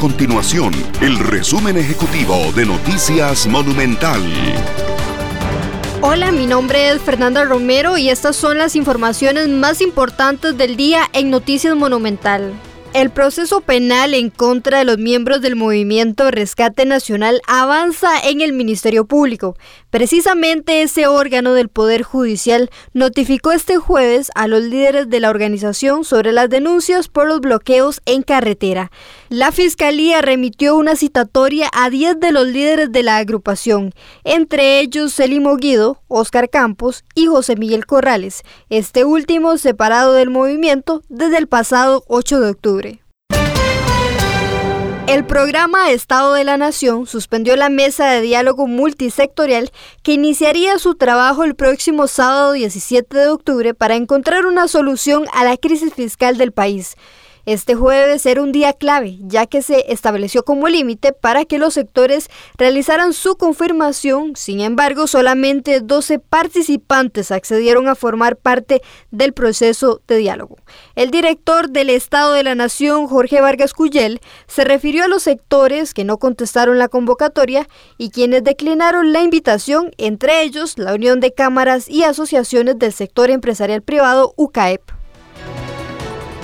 continuación el resumen ejecutivo de Noticias Monumental. Hola, mi nombre es Fernanda Romero y estas son las informaciones más importantes del día en Noticias Monumental. El proceso penal en contra de los miembros del movimiento Rescate Nacional avanza en el Ministerio Público. Precisamente ese órgano del Poder Judicial notificó este jueves a los líderes de la organización sobre las denuncias por los bloqueos en carretera. La Fiscalía remitió una citatoria a 10 de los líderes de la agrupación, entre ellos Celimo Guido, Óscar Campos y José Miguel Corrales, este último separado del movimiento desde el pasado 8 de octubre. El programa Estado de la Nación suspendió la mesa de diálogo multisectorial que iniciaría su trabajo el próximo sábado 17 de octubre para encontrar una solución a la crisis fiscal del país. Este jueves era un día clave, ya que se estableció como límite para que los sectores realizaran su confirmación. Sin embargo, solamente 12 participantes accedieron a formar parte del proceso de diálogo. El director del Estado de la Nación, Jorge Vargas Cuyel, se refirió a los sectores que no contestaron la convocatoria y quienes declinaron la invitación, entre ellos la Unión de Cámaras y Asociaciones del Sector Empresarial Privado, UCAEP.